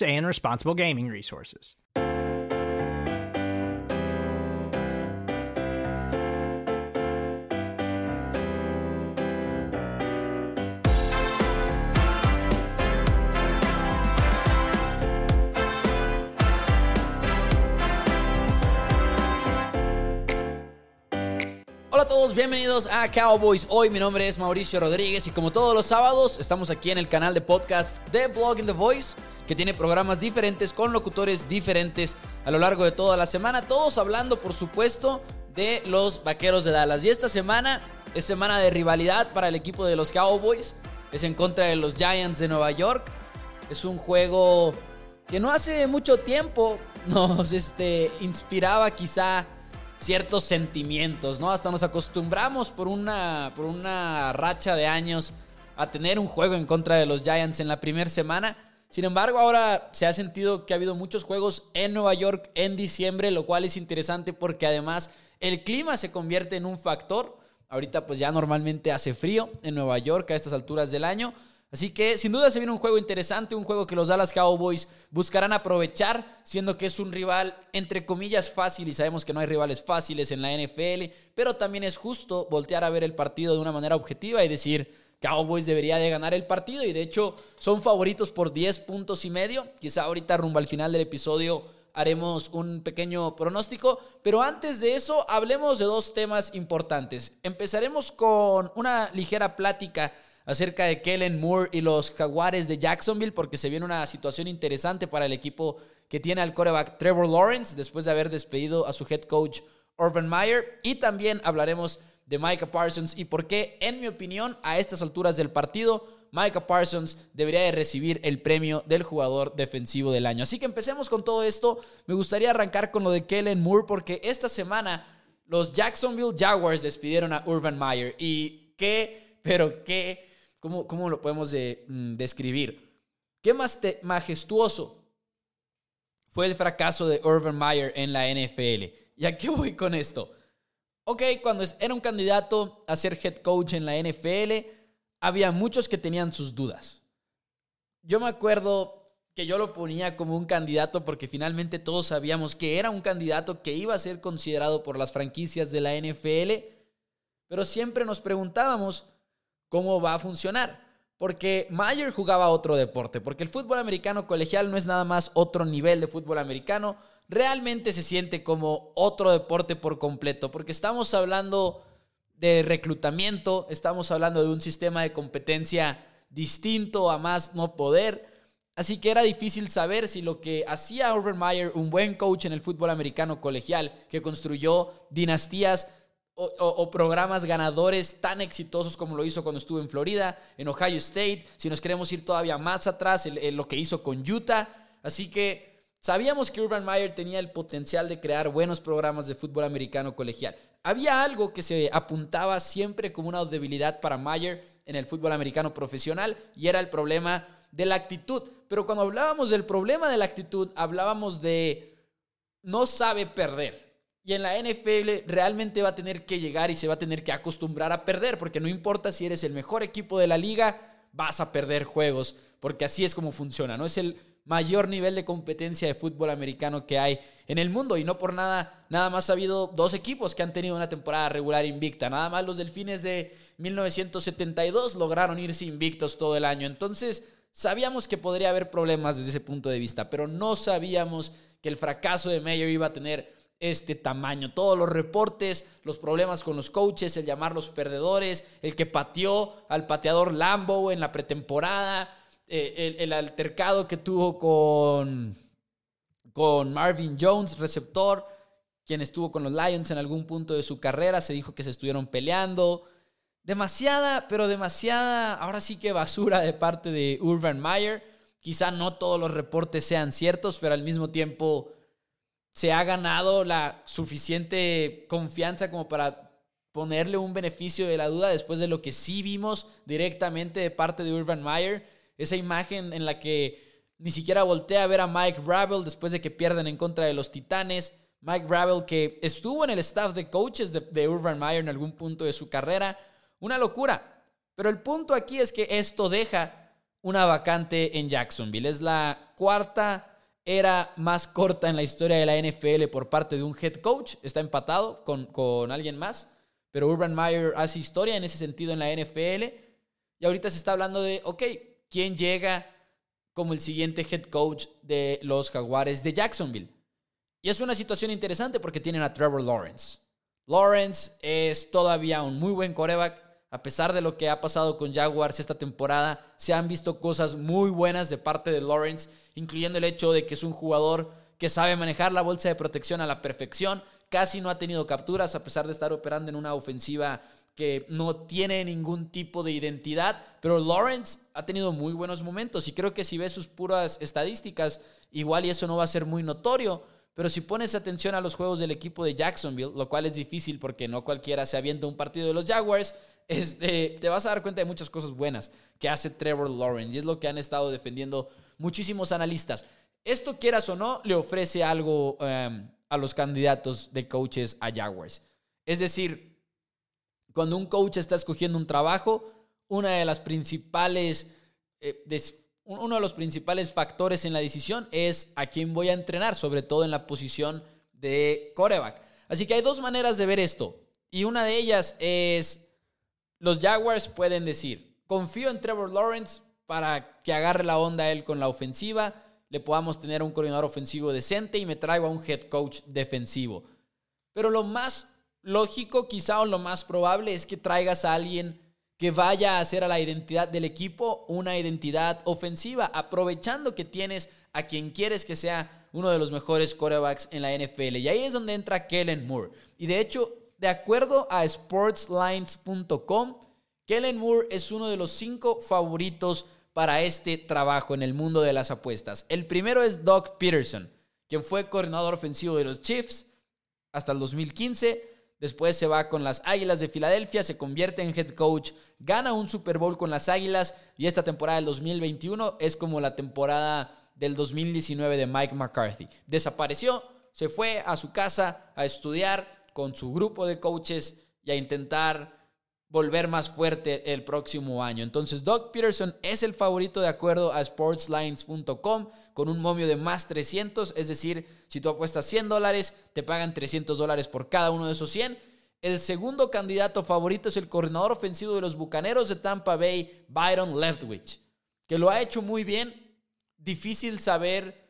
and responsible gaming resources. Bienvenidos a Cowboys. Hoy mi nombre es Mauricio Rodríguez y como todos los sábados estamos aquí en el canal de podcast de Blog the Voice que tiene programas diferentes con locutores diferentes a lo largo de toda la semana, todos hablando por supuesto de los Vaqueros de Dallas. Y esta semana es semana de rivalidad para el equipo de los Cowboys, es en contra de los Giants de Nueva York. Es un juego que no hace mucho tiempo nos este, inspiraba quizá ciertos sentimientos, ¿no? Hasta nos acostumbramos por una, por una racha de años a tener un juego en contra de los Giants en la primera semana. Sin embargo, ahora se ha sentido que ha habido muchos juegos en Nueva York en diciembre, lo cual es interesante porque además el clima se convierte en un factor. Ahorita pues ya normalmente hace frío en Nueva York a estas alturas del año. Así que sin duda se viene un juego interesante, un juego que los Dallas Cowboys buscarán aprovechar, siendo que es un rival entre comillas fácil y sabemos que no hay rivales fáciles en la NFL, pero también es justo voltear a ver el partido de una manera objetiva y decir, Cowboys debería de ganar el partido y de hecho son favoritos por 10 puntos y medio. Quizá ahorita rumbo al final del episodio haremos un pequeño pronóstico, pero antes de eso hablemos de dos temas importantes. Empezaremos con una ligera plática acerca de Kellen Moore y los Jaguares de Jacksonville, porque se viene una situación interesante para el equipo que tiene al coreback Trevor Lawrence después de haber despedido a su head coach Urban Meyer. Y también hablaremos de Micah Parsons y por qué, en mi opinión, a estas alturas del partido, Micah Parsons debería de recibir el premio del jugador defensivo del año. Así que empecemos con todo esto. Me gustaría arrancar con lo de Kellen Moore porque esta semana los Jacksonville Jaguars despidieron a Urban Meyer. Y qué, pero qué ¿Cómo, cómo lo podemos de, mm, describir? ¿Qué más majestuoso fue el fracaso de Urban Meyer en la NFL? ¿Y a qué voy con esto? Ok, cuando era un candidato a ser head coach en la NFL, había muchos que tenían sus dudas. Yo me acuerdo que yo lo ponía como un candidato porque finalmente todos sabíamos que era un candidato que iba a ser considerado por las franquicias de la NFL, pero siempre nos preguntábamos, cómo va a funcionar. Porque Mayer jugaba otro deporte, porque el fútbol americano colegial no es nada más otro nivel de fútbol americano, realmente se siente como otro deporte por completo, porque estamos hablando de reclutamiento, estamos hablando de un sistema de competencia distinto a más no poder. Así que era difícil saber si lo que hacía Urban Meyer, un buen coach en el fútbol americano colegial, que construyó dinastías o, programas ganadores tan exitosos como lo hizo cuando estuvo en Florida, en Ohio State, si nos queremos ir todavía más atrás, lo que hizo con Utah. Así que sabíamos que Urban Meyer tenía el potencial de crear buenos programas de fútbol americano colegial. Había algo que se apuntaba siempre como una debilidad para Meyer en el fútbol americano profesional y era el problema de la actitud. Pero cuando hablábamos del problema de la actitud, hablábamos de no sabe perder. Y en la NFL realmente va a tener que llegar y se va a tener que acostumbrar a perder, porque no importa si eres el mejor equipo de la liga, vas a perder juegos, porque así es como funciona, ¿no? Es el mayor nivel de competencia de fútbol americano que hay en el mundo. Y no por nada, nada más ha habido dos equipos que han tenido una temporada regular invicta. Nada más los Delfines de 1972 lograron irse invictos todo el año. Entonces, sabíamos que podría haber problemas desde ese punto de vista, pero no sabíamos que el fracaso de Mayer iba a tener este tamaño. Todos los reportes, los problemas con los coaches, el llamarlos perdedores, el que pateó al pateador Lambo en la pretemporada, eh, el, altercado que tuvo con, con Marvin Jones, receptor, quien estuvo con los Lions en algún punto de su carrera, se dijo que se estuvieron peleando. Demasiada, pero demasiada, ahora sí que basura de parte de Urban Meyer. Quizá no todos los reportes sean ciertos, pero al mismo tiempo se ha ganado la suficiente confianza como para ponerle un beneficio de la duda después de lo que sí vimos directamente de parte de Urban Meyer. Esa imagen en la que ni siquiera voltea a ver a Mike Bravel después de que pierden en contra de los Titanes. Mike Bravel que estuvo en el staff de coaches de, de Urban Meyer en algún punto de su carrera. Una locura. Pero el punto aquí es que esto deja una vacante en Jacksonville. Es la cuarta era más corta en la historia de la NFL por parte de un head coach. Está empatado con, con alguien más. Pero Urban Meyer hace historia en ese sentido en la NFL. Y ahorita se está hablando de, ok, ¿quién llega como el siguiente head coach de los Jaguares de Jacksonville? Y es una situación interesante porque tienen a Trevor Lawrence. Lawrence es todavía un muy buen coreback. A pesar de lo que ha pasado con Jaguars esta temporada, se han visto cosas muy buenas de parte de Lawrence incluyendo el hecho de que es un jugador que sabe manejar la bolsa de protección a la perfección, casi no ha tenido capturas a pesar de estar operando en una ofensiva que no tiene ningún tipo de identidad, pero Lawrence ha tenido muy buenos momentos y creo que si ves sus puras estadísticas, igual y eso no va a ser muy notorio, pero si pones atención a los juegos del equipo de Jacksonville, lo cual es difícil porque no cualquiera se avienta un partido de los Jaguars, este, te vas a dar cuenta de muchas cosas buenas que hace Trevor Lawrence y es lo que han estado defendiendo muchísimos analistas. Esto, quieras o no, le ofrece algo em, a los candidatos de coaches a Jaguars. Es decir, cuando un coach está escogiendo un trabajo, una de las principales, eh, uno de los principales factores en la decisión es a quién voy a entrenar, sobre todo en la posición de coreback. Así que hay dos maneras de ver esto. Y una de ellas es, los Jaguars pueden decir, confío en Trevor Lawrence, para que agarre la onda él con la ofensiva, le podamos tener un coordinador ofensivo decente y me traigo a un head coach defensivo. Pero lo más lógico, quizá o lo más probable, es que traigas a alguien que vaya a hacer a la identidad del equipo una identidad ofensiva, aprovechando que tienes a quien quieres que sea uno de los mejores quarterbacks en la NFL. Y ahí es donde entra Kellen Moore. Y de hecho, de acuerdo a sportslines.com, Kellen Moore es uno de los cinco favoritos para este trabajo en el mundo de las apuestas. El primero es Doug Peterson, quien fue coordinador ofensivo de los Chiefs hasta el 2015. Después se va con las Águilas de Filadelfia, se convierte en head coach, gana un Super Bowl con las Águilas y esta temporada del 2021 es como la temporada del 2019 de Mike McCarthy. Desapareció, se fue a su casa a estudiar con su grupo de coaches y a intentar volver más fuerte el próximo año. Entonces, Doug Peterson es el favorito de acuerdo a sportslines.com con un momio de más 300, es decir, si tú apuestas 100 dólares, te pagan 300 dólares por cada uno de esos 100. El segundo candidato favorito es el coordinador ofensivo de los Bucaneros de Tampa Bay, Byron Leftwich, que lo ha hecho muy bien. Difícil saber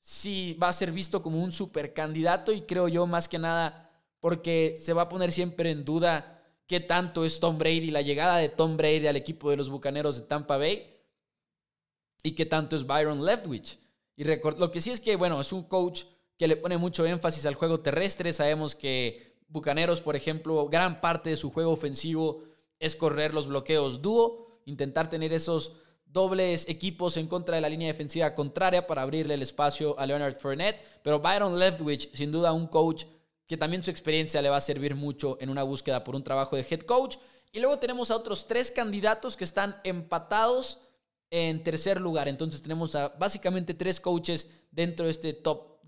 si va a ser visto como un super candidato y creo yo más que nada porque se va a poner siempre en duda qué tanto es Tom Brady, la llegada de Tom Brady al equipo de los Bucaneros de Tampa Bay y qué tanto es Byron Leftwich. Y lo que sí es que, bueno, es un coach que le pone mucho énfasis al juego terrestre. Sabemos que Bucaneros, por ejemplo, gran parte de su juego ofensivo es correr los bloqueos dúo, intentar tener esos dobles equipos en contra de la línea defensiva contraria para abrirle el espacio a Leonard Fournette. Pero Byron Leftwich, sin duda un coach que también su experiencia le va a servir mucho en una búsqueda por un trabajo de head coach. Y luego tenemos a otros tres candidatos que están empatados en tercer lugar. Entonces tenemos a básicamente tres coaches dentro de este top,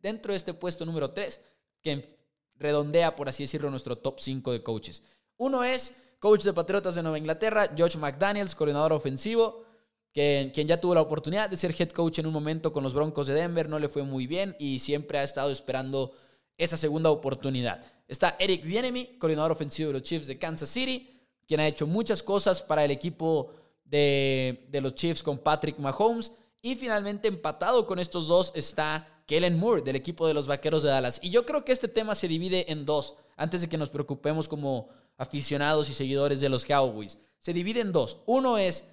dentro de este puesto número tres, que redondea, por así decirlo, nuestro top 5 de coaches. Uno es coach de Patriotas de Nueva Inglaterra, George McDaniels, coordinador ofensivo, quien ya tuvo la oportunidad de ser head coach en un momento con los Broncos de Denver, no le fue muy bien y siempre ha estado esperando esa segunda oportunidad. Está Eric Bienemy, coordinador ofensivo de los Chiefs de Kansas City, quien ha hecho muchas cosas para el equipo de, de los Chiefs con Patrick Mahomes. Y finalmente empatado con estos dos está Kellen Moore del equipo de los Vaqueros de Dallas. Y yo creo que este tema se divide en dos, antes de que nos preocupemos como aficionados y seguidores de los Cowboys. Se divide en dos. Uno es,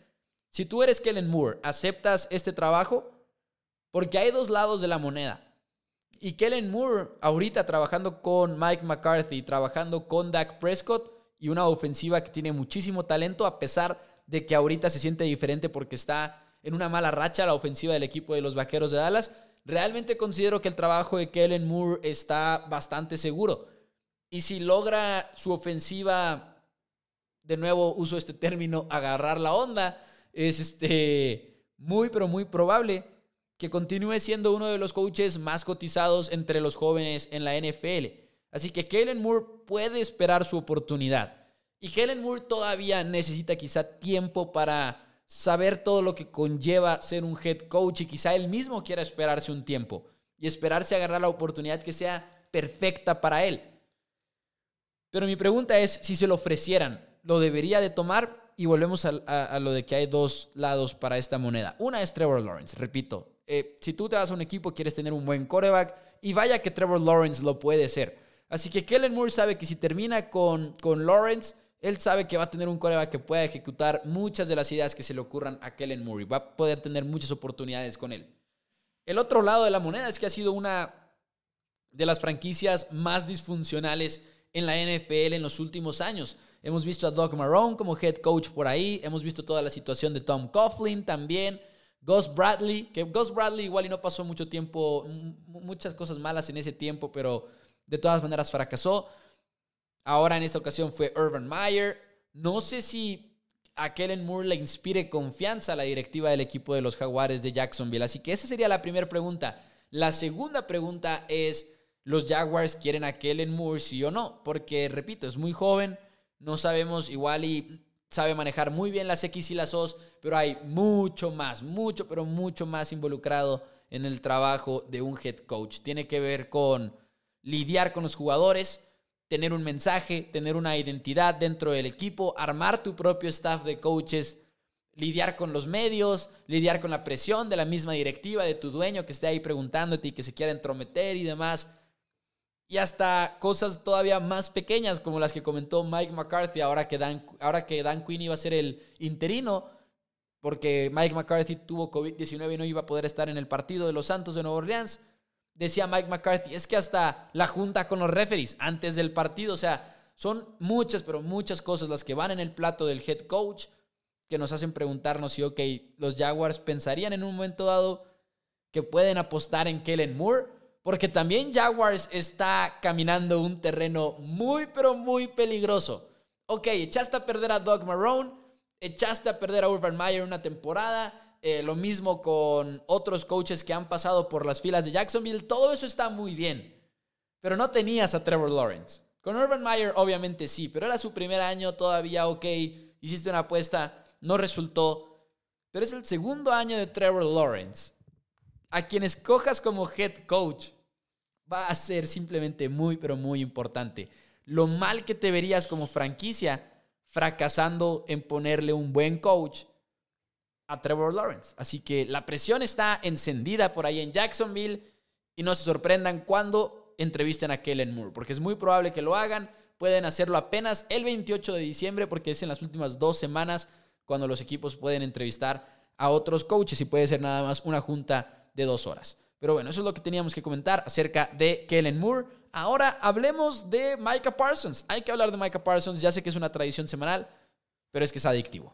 si tú eres Kellen Moore, ¿aceptas este trabajo? Porque hay dos lados de la moneda. Y Kellen Moore, ahorita trabajando con Mike McCarthy, trabajando con Dak Prescott y una ofensiva que tiene muchísimo talento, a pesar de que ahorita se siente diferente porque está en una mala racha la ofensiva del equipo de los Vaqueros de Dallas. Realmente considero que el trabajo de Kellen Moore está bastante seguro. Y si logra su ofensiva, de nuevo uso este término, agarrar la onda, es este, muy, pero muy probable que continúe siendo uno de los coaches más cotizados entre los jóvenes en la NFL. Así que Kellen Moore puede esperar su oportunidad. Y Kellen Moore todavía necesita quizá tiempo para saber todo lo que conlleva ser un head coach y quizá él mismo quiera esperarse un tiempo y esperarse a agarrar la oportunidad que sea perfecta para él. Pero mi pregunta es, si se lo ofrecieran, ¿lo debería de tomar? Y volvemos a, lo de que hay dos lados para esta moneda. Una es Trevor Lawrence, repito, eh, si tú te vas a un equipo, quieres tener un buen coreback y vaya que Trevor Lawrence lo puede ser. Así que Kellen Moore sabe que si termina con, con Lawrence, él sabe que va a tener un coreback que pueda ejecutar muchas de las ideas que se le ocurran a Kellen Moore. Va a poder tener muchas oportunidades con él. El otro lado de la moneda es que ha sido una de las franquicias más disfuncionales en la NFL en los últimos años. Hemos visto a Doug Marrone como head coach por ahí. Hemos visto toda la situación de Tom Coughlin también. Gus Bradley, que Gus Bradley igual y no pasó mucho tiempo, muchas cosas malas en ese tiempo, pero de todas maneras fracasó. Ahora en esta ocasión fue Urban Meyer. No sé si a Kellen Moore le inspire confianza a la directiva del equipo de los Jaguares de Jacksonville. Así que esa sería la primera pregunta. La segunda pregunta es, ¿los Jaguars quieren a Kellen Moore, sí o no? Porque, repito, es muy joven, no sabemos igual y sabe manejar muy bien las X y las O's, pero hay mucho más, mucho, pero mucho más involucrado en el trabajo de un head coach. Tiene que ver con lidiar con los jugadores, tener un mensaje, tener una identidad dentro del equipo, armar tu propio staff de coaches, lidiar con los medios, lidiar con la presión de la misma directiva, de tu dueño que esté ahí preguntándote y que se quiera entrometer y demás y hasta cosas todavía más pequeñas como las que comentó Mike McCarthy ahora que Dan, ahora que Dan Quinn iba a ser el interino porque Mike McCarthy tuvo COVID-19 y no iba a poder estar en el partido de los Santos de Nueva Orleans. Decía Mike McCarthy, es que hasta la junta con los referees antes del partido, o sea, son muchas, pero muchas cosas las que van en el plato del head coach que nos hacen preguntarnos si, ok, los Jaguars pensarían en un momento dado que pueden apostar en Kellen Moore porque también Jaguars está caminando un terreno muy, pero muy peligroso. Ok, echaste a perder a Doug Marrone, echaste a perder a Urban Meyer una temporada, eh, lo mismo con otros coaches que han pasado por las filas de Jacksonville, todo eso está muy bien. Pero no tenías a Trevor Lawrence. Con Urban Meyer obviamente sí, pero era su primer año todavía, ok, hiciste una apuesta, no resultó. Pero es el segundo año de Trevor Lawrence. A quien escojas como head coach va a ser simplemente muy, pero muy importante. Lo mal que te verías como franquicia fracasando en ponerle un buen coach a Trevor Lawrence. Así que la presión está encendida por ahí en Jacksonville y no se sorprendan cuando entrevisten a Kellen Moore, porque es muy probable que lo hagan. Pueden hacerlo apenas el 28 de diciembre, porque es en las últimas dos semanas cuando los equipos pueden entrevistar a otros coaches y puede ser nada más una junta de dos horas. Pero bueno, eso es lo que teníamos que comentar acerca de Kellen Moore. Ahora hablemos de Micah Parsons. Hay que hablar de Micah Parsons. Ya sé que es una tradición semanal, pero es que es adictivo.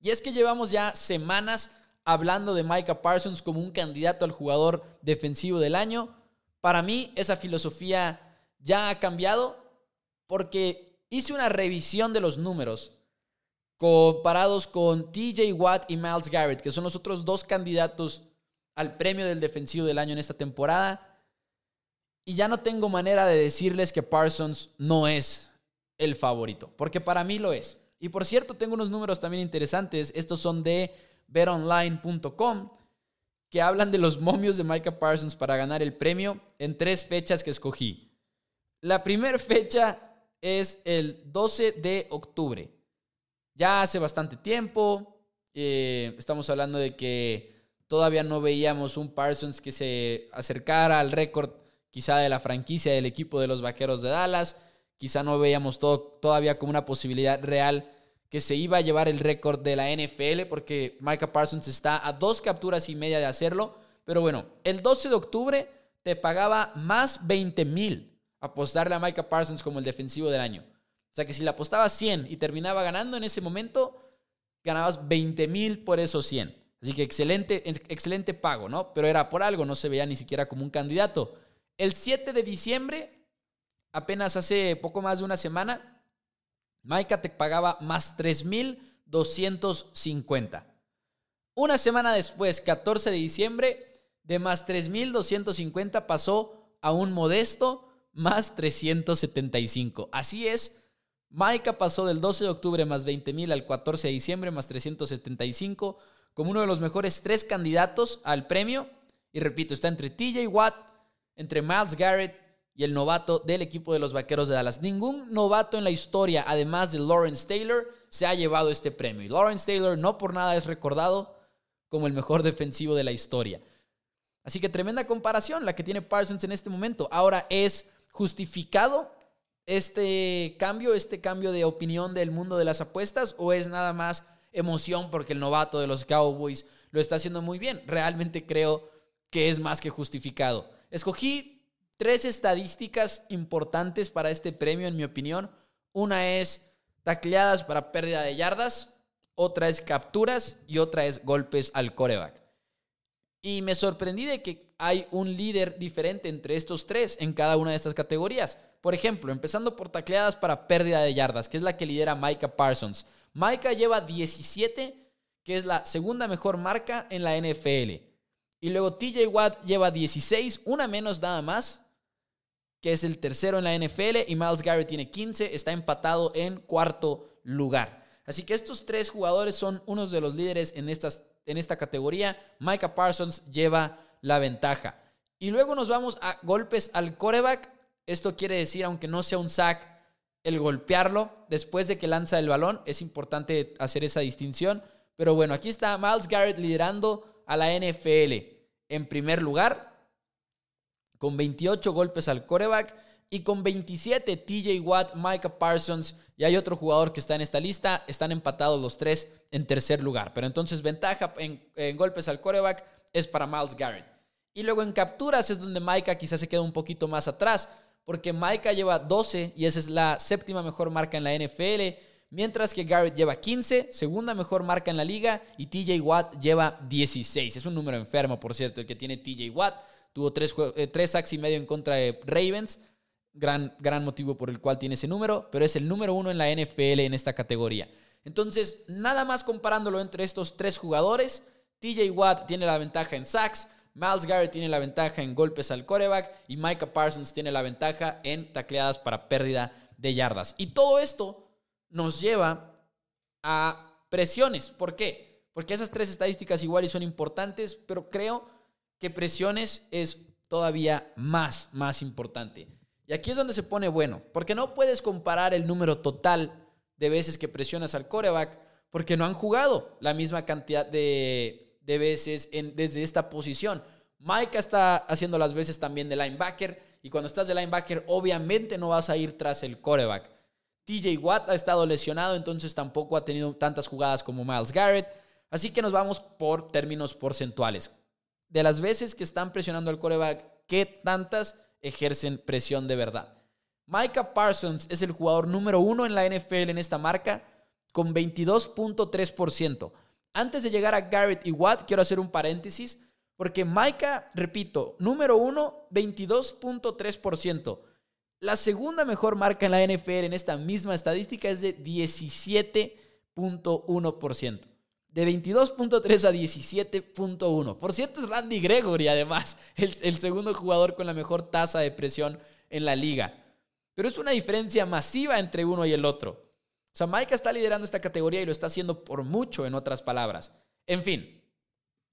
Y es que llevamos ya semanas hablando de Micah Parsons como un candidato al jugador defensivo del año. Para mí esa filosofía ya ha cambiado porque hice una revisión de los números comparados con TJ Watt y Miles Garrett, que son los otros dos candidatos al premio del defensivo del año en esta temporada. Y ya no tengo manera de decirles que Parsons no es el favorito, porque para mí lo es. Y por cierto, tengo unos números también interesantes. Estos son de betonline.com, que hablan de los momios de Micah Parsons para ganar el premio en tres fechas que escogí. La primera fecha es el 12 de octubre. Ya hace bastante tiempo. Eh, estamos hablando de que todavía no veíamos un Parsons que se acercara al récord quizá de la franquicia del equipo de los Vaqueros de Dallas. Quizá no veíamos todo, todavía como una posibilidad real que se iba a llevar el récord de la NFL porque Micah Parsons está a dos capturas y media de hacerlo. Pero bueno, el 12 de octubre te pagaba más 20 mil apostarle a Micah Parsons como el defensivo del año. O sea que si le apostabas 100 y terminaba ganando en ese momento, ganabas 20 mil por esos 100. Así que excelente, excelente pago, ¿no? Pero era por algo, no se veía ni siquiera como un candidato. El 7 de diciembre, apenas hace poco más de una semana, Maika te pagaba más 3.250. Una semana después, 14 de diciembre, de más 3.250 pasó a un modesto más 375. Así es, Maika pasó del 12 de octubre más 20.000 al 14 de diciembre más 375 como uno de los mejores tres candidatos al premio. Y repito, está entre TJ Watt, entre Miles Garrett y el novato del equipo de los Vaqueros de Dallas. Ningún novato en la historia, además de Lawrence Taylor, se ha llevado este premio. Y Lawrence Taylor no por nada es recordado como el mejor defensivo de la historia. Así que tremenda comparación la que tiene Parsons en este momento. Ahora, ¿es justificado este cambio, este cambio de opinión del mundo de las apuestas o es nada más emoción porque el novato de los Cowboys lo está haciendo muy bien? Realmente creo que es más que justificado. Escogí tres estadísticas importantes para este premio, en mi opinión. Una es tacleadas para pérdida de yardas, otra es capturas y otra es golpes al coreback. Y me sorprendí de que hay un líder diferente entre estos tres en cada una de estas categorías. Por ejemplo, empezando por tacleadas para pérdida de yardas, que es la que lidera Micah Parsons. Micah lleva 17, que es la segunda mejor marca en la NFL. Y luego TJ Watt lleva 16, una menos nada más, que es el tercero en la NFL, y Miles Garrett tiene 15, está empatado en cuarto lugar. Así que estos tres jugadores son unos de los líderes en, estas, en esta categoría. Micah Parsons lleva la ventaja. Y luego nos vamos a golpes al coreback. Esto quiere decir, aunque no sea un sack, el golpearlo después de que lanza el balón. Es importante hacer esa distinción. Pero bueno, aquí está Miles Garrett liderando a la NFL en primer lugar con 28 golpes al coreback y con 27 TJ Watt, Micah Parsons y hay otro jugador que está en esta lista. Están empatados los tres en tercer lugar. Pero entonces ventaja en, golpes al coreback es para Miles Garrett. Y luego en capturas es donde Micah quizás se queda un poquito más atrás, porque Micah lleva 12 y esa es la séptima mejor marca en la NFL, mientras que Garrett lleva 15, segunda mejor marca en la liga, y TJ Watt lleva 16. Es un número enfermo, por cierto, el que tiene TJ Watt. Tuvo tres, eh, tres sacks y medio en contra de Ravens. Gran, gran motivo por el cual tiene ese número, pero es el número uno en la NFL en esta categoría. Entonces, nada más comparándolo entre estos tres jugadores, TJ Watt tiene la ventaja en sacks, Miles Garrett tiene la ventaja en golpes al coreback y Micah Parsons tiene la ventaja en tacleadas para pérdida de yardas. Y todo esto nos lleva a presiones. ¿Por qué? Porque esas tres estadísticas igual y son importantes, pero creo que presiones es todavía más, más importante. Y aquí es donde se pone bueno, porque no puedes comparar el número total de veces que presionas al coreback, porque no han jugado la misma cantidad de, veces en, desde esta posición. Mike está haciendo las veces también de linebacker, y cuando estás de linebacker, obviamente no vas a ir tras el coreback. TJ Watt ha estado lesionado, entonces tampoco ha tenido tantas jugadas como Miles Garrett. Así que nos vamos por términos porcentuales de las veces que están presionando al coreback, ¿qué tantas ejercen presión de verdad? Micah Parsons es el jugador número uno en la NFL en esta marca, con 22.3%. Antes de llegar a Garrett y Watt, quiero hacer un paréntesis, porque Micah, repito, número uno, 22.3%. La segunda mejor marca en la NFL en esta misma estadística es de 17.1%. De 22.3 a 17.1. Por cierto, es Randy Gregory, además, el, el, segundo jugador con la mejor tasa de presión en la liga. Pero es una diferencia masiva entre uno y el otro. O sea, Micah está liderando esta categoría y lo está haciendo por mucho, en otras palabras. En fin,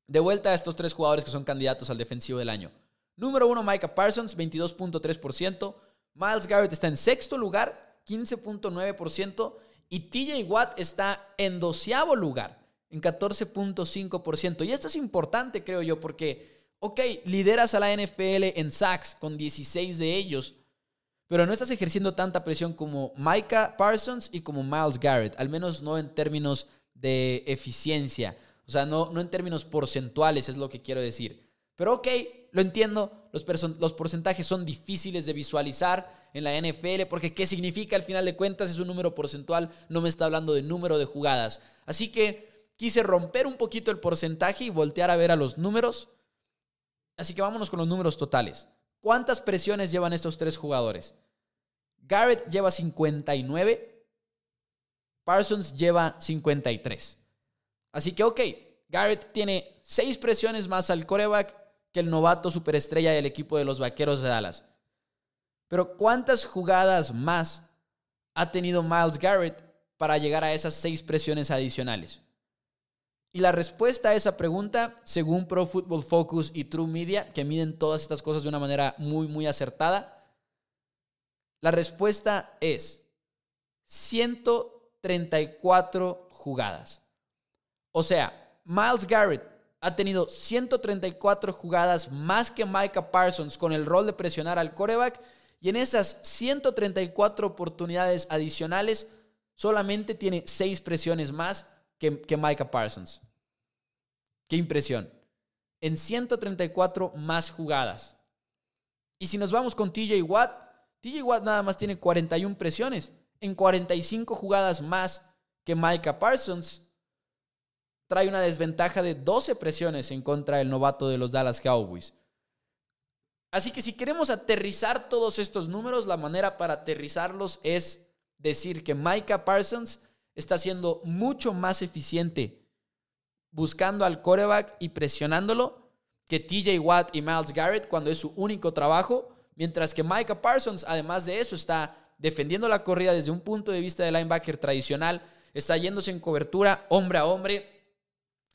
de vuelta a estos tres jugadores que son candidatos al defensivo del año. Número uno, Micah Parsons, 22.3%. Miles Garrett está en sexto lugar, 15.9%. Y TJ Watt está en doceavo lugar, en 14.5%. Y esto es importante, creo yo, porque, ok, lideras a la NFL en sacks con 16 de ellos, pero no estás ejerciendo tanta presión como Micah Parsons y como Miles Garrett, al menos no en términos de eficiencia. O sea, no, no en términos porcentuales es lo que quiero decir. Pero ok, lo entiendo, los, los porcentajes son difíciles de visualizar en la NFL porque qué significa al final de cuentas es un número porcentual, no me está hablando de número de jugadas. Así que quise romper un poquito el porcentaje y voltear a ver a los números. Así que vámonos con los números totales. ¿Cuántas presiones llevan estos tres jugadores? Garrett lleva 59, Parsons lleva 53. Así que ok, Garrett tiene seis presiones más al coreback que el novato superestrella del equipo de los Vaqueros de Dallas. Pero ¿cuántas jugadas más ha tenido Miles Garrett para llegar a esas seis presiones adicionales? Y la respuesta a esa pregunta, según Pro Football Focus y True Media, que miden todas estas cosas de una manera muy, muy acertada, la respuesta es 134 jugadas. O sea, Miles Garrett ha tenido 134 jugadas más que Micah Parsons con el rol de presionar al coreback y en esas 134 oportunidades adicionales solamente tiene 6 presiones más que, Micah Parsons. Qué impresión. En 134 más jugadas. Y si nos vamos con TJ Watt, TJ Watt nada más tiene 41 presiones en 45 jugadas más que Micah Parsons trae una desventaja de 12 presiones en contra del novato de los Dallas Cowboys. Así que si queremos aterrizar todos estos números, la manera para aterrizarlos es decir que Micah Parsons está siendo mucho más eficiente buscando al coreback y presionándolo que TJ Watt y Miles Garrett cuando es su único trabajo, mientras que Micah Parsons, además de eso, está defendiendo la corrida desde un punto de vista de linebacker tradicional, está yéndose en cobertura hombre a hombre,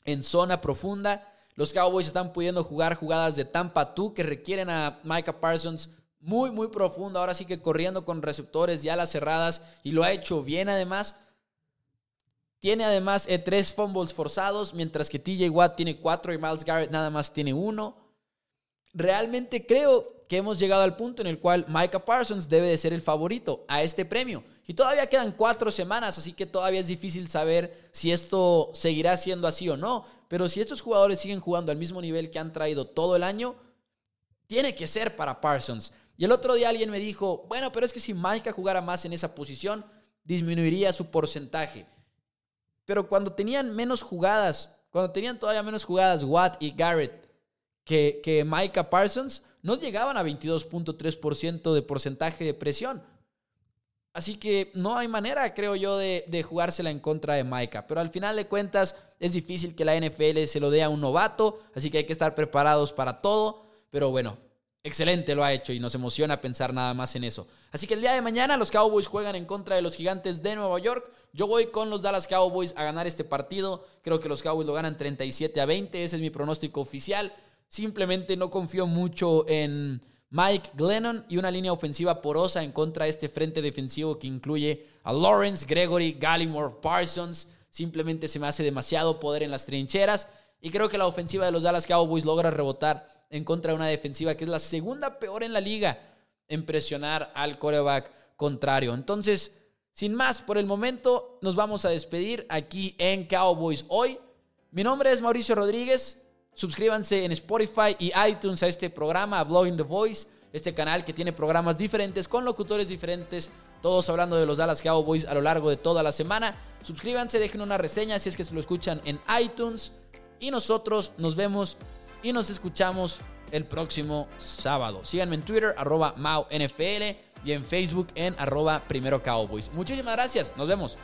en zona profunda. Los Cowboys están pudiendo jugar jugadas de Tampa 2 que requieren a Micah Parsons muy, muy profundo. Ahora sí que corriendo con receptores y alas cerradas y lo ha hecho bien además. Tiene además eh, tres fumbles forzados, mientras que TJ Watt tiene cuatro y Miles Garrett nada más tiene uno. Realmente creo que hemos llegado al punto en el cual Micah Parsons debe de ser el favorito a este premio. Y todavía quedan cuatro semanas, así que todavía es difícil saber si esto seguirá siendo así o no. Pero si estos jugadores siguen jugando al mismo nivel que han traído todo el año, tiene que ser para Parsons. Y el otro día alguien me dijo, bueno, pero es que si Micah jugara más en esa posición, disminuiría su porcentaje. Pero cuando tenían menos jugadas, cuando tenían todavía menos jugadas Watt y Garrett que, que Micah Parsons, no llegaban a 22.3% de porcentaje de presión. Así que no hay manera, creo yo, de, jugársela en contra de Micah. Pero al final de cuentas es difícil que la NFL se lo dé a un novato, así que hay que estar preparados para todo. Pero bueno, excelente lo ha hecho y nos emociona pensar nada más en eso. Así que el día de mañana los Cowboys juegan en contra de los gigantes de Nueva York. Yo voy con los Dallas Cowboys a ganar este partido. Creo que los Cowboys lo ganan 37 a 20. Ese es mi pronóstico oficial. Simplemente no confío mucho en Mike Glennon y una línea ofensiva porosa en contra de este frente defensivo que incluye a Lawrence, Gregory, Gallimore, Parsons. Simplemente se me hace demasiado poder en las trincheras y creo que la ofensiva de los Dallas Cowboys logra rebotar en contra de una defensiva que es la segunda peor en la liga en presionar al coreback contrario. Entonces, sin más, por el momento nos vamos a despedir aquí en Cowboys hoy. Mi nombre es Mauricio Rodríguez. Suscríbanse en Spotify y iTunes a este programa, a Blogging the Voice, este canal que tiene programas diferentes con locutores diferentes todos hablando de los Dallas Cowboys a lo largo de toda la semana. Suscríbanse, dejen una reseña si es que se lo escuchan en iTunes. Y nosotros nos vemos y nos escuchamos el próximo sábado. Síganme en Twitter, arroba MauNFL y en Facebook en arroba Primero Cowboys. Muchísimas gracias, nos vemos.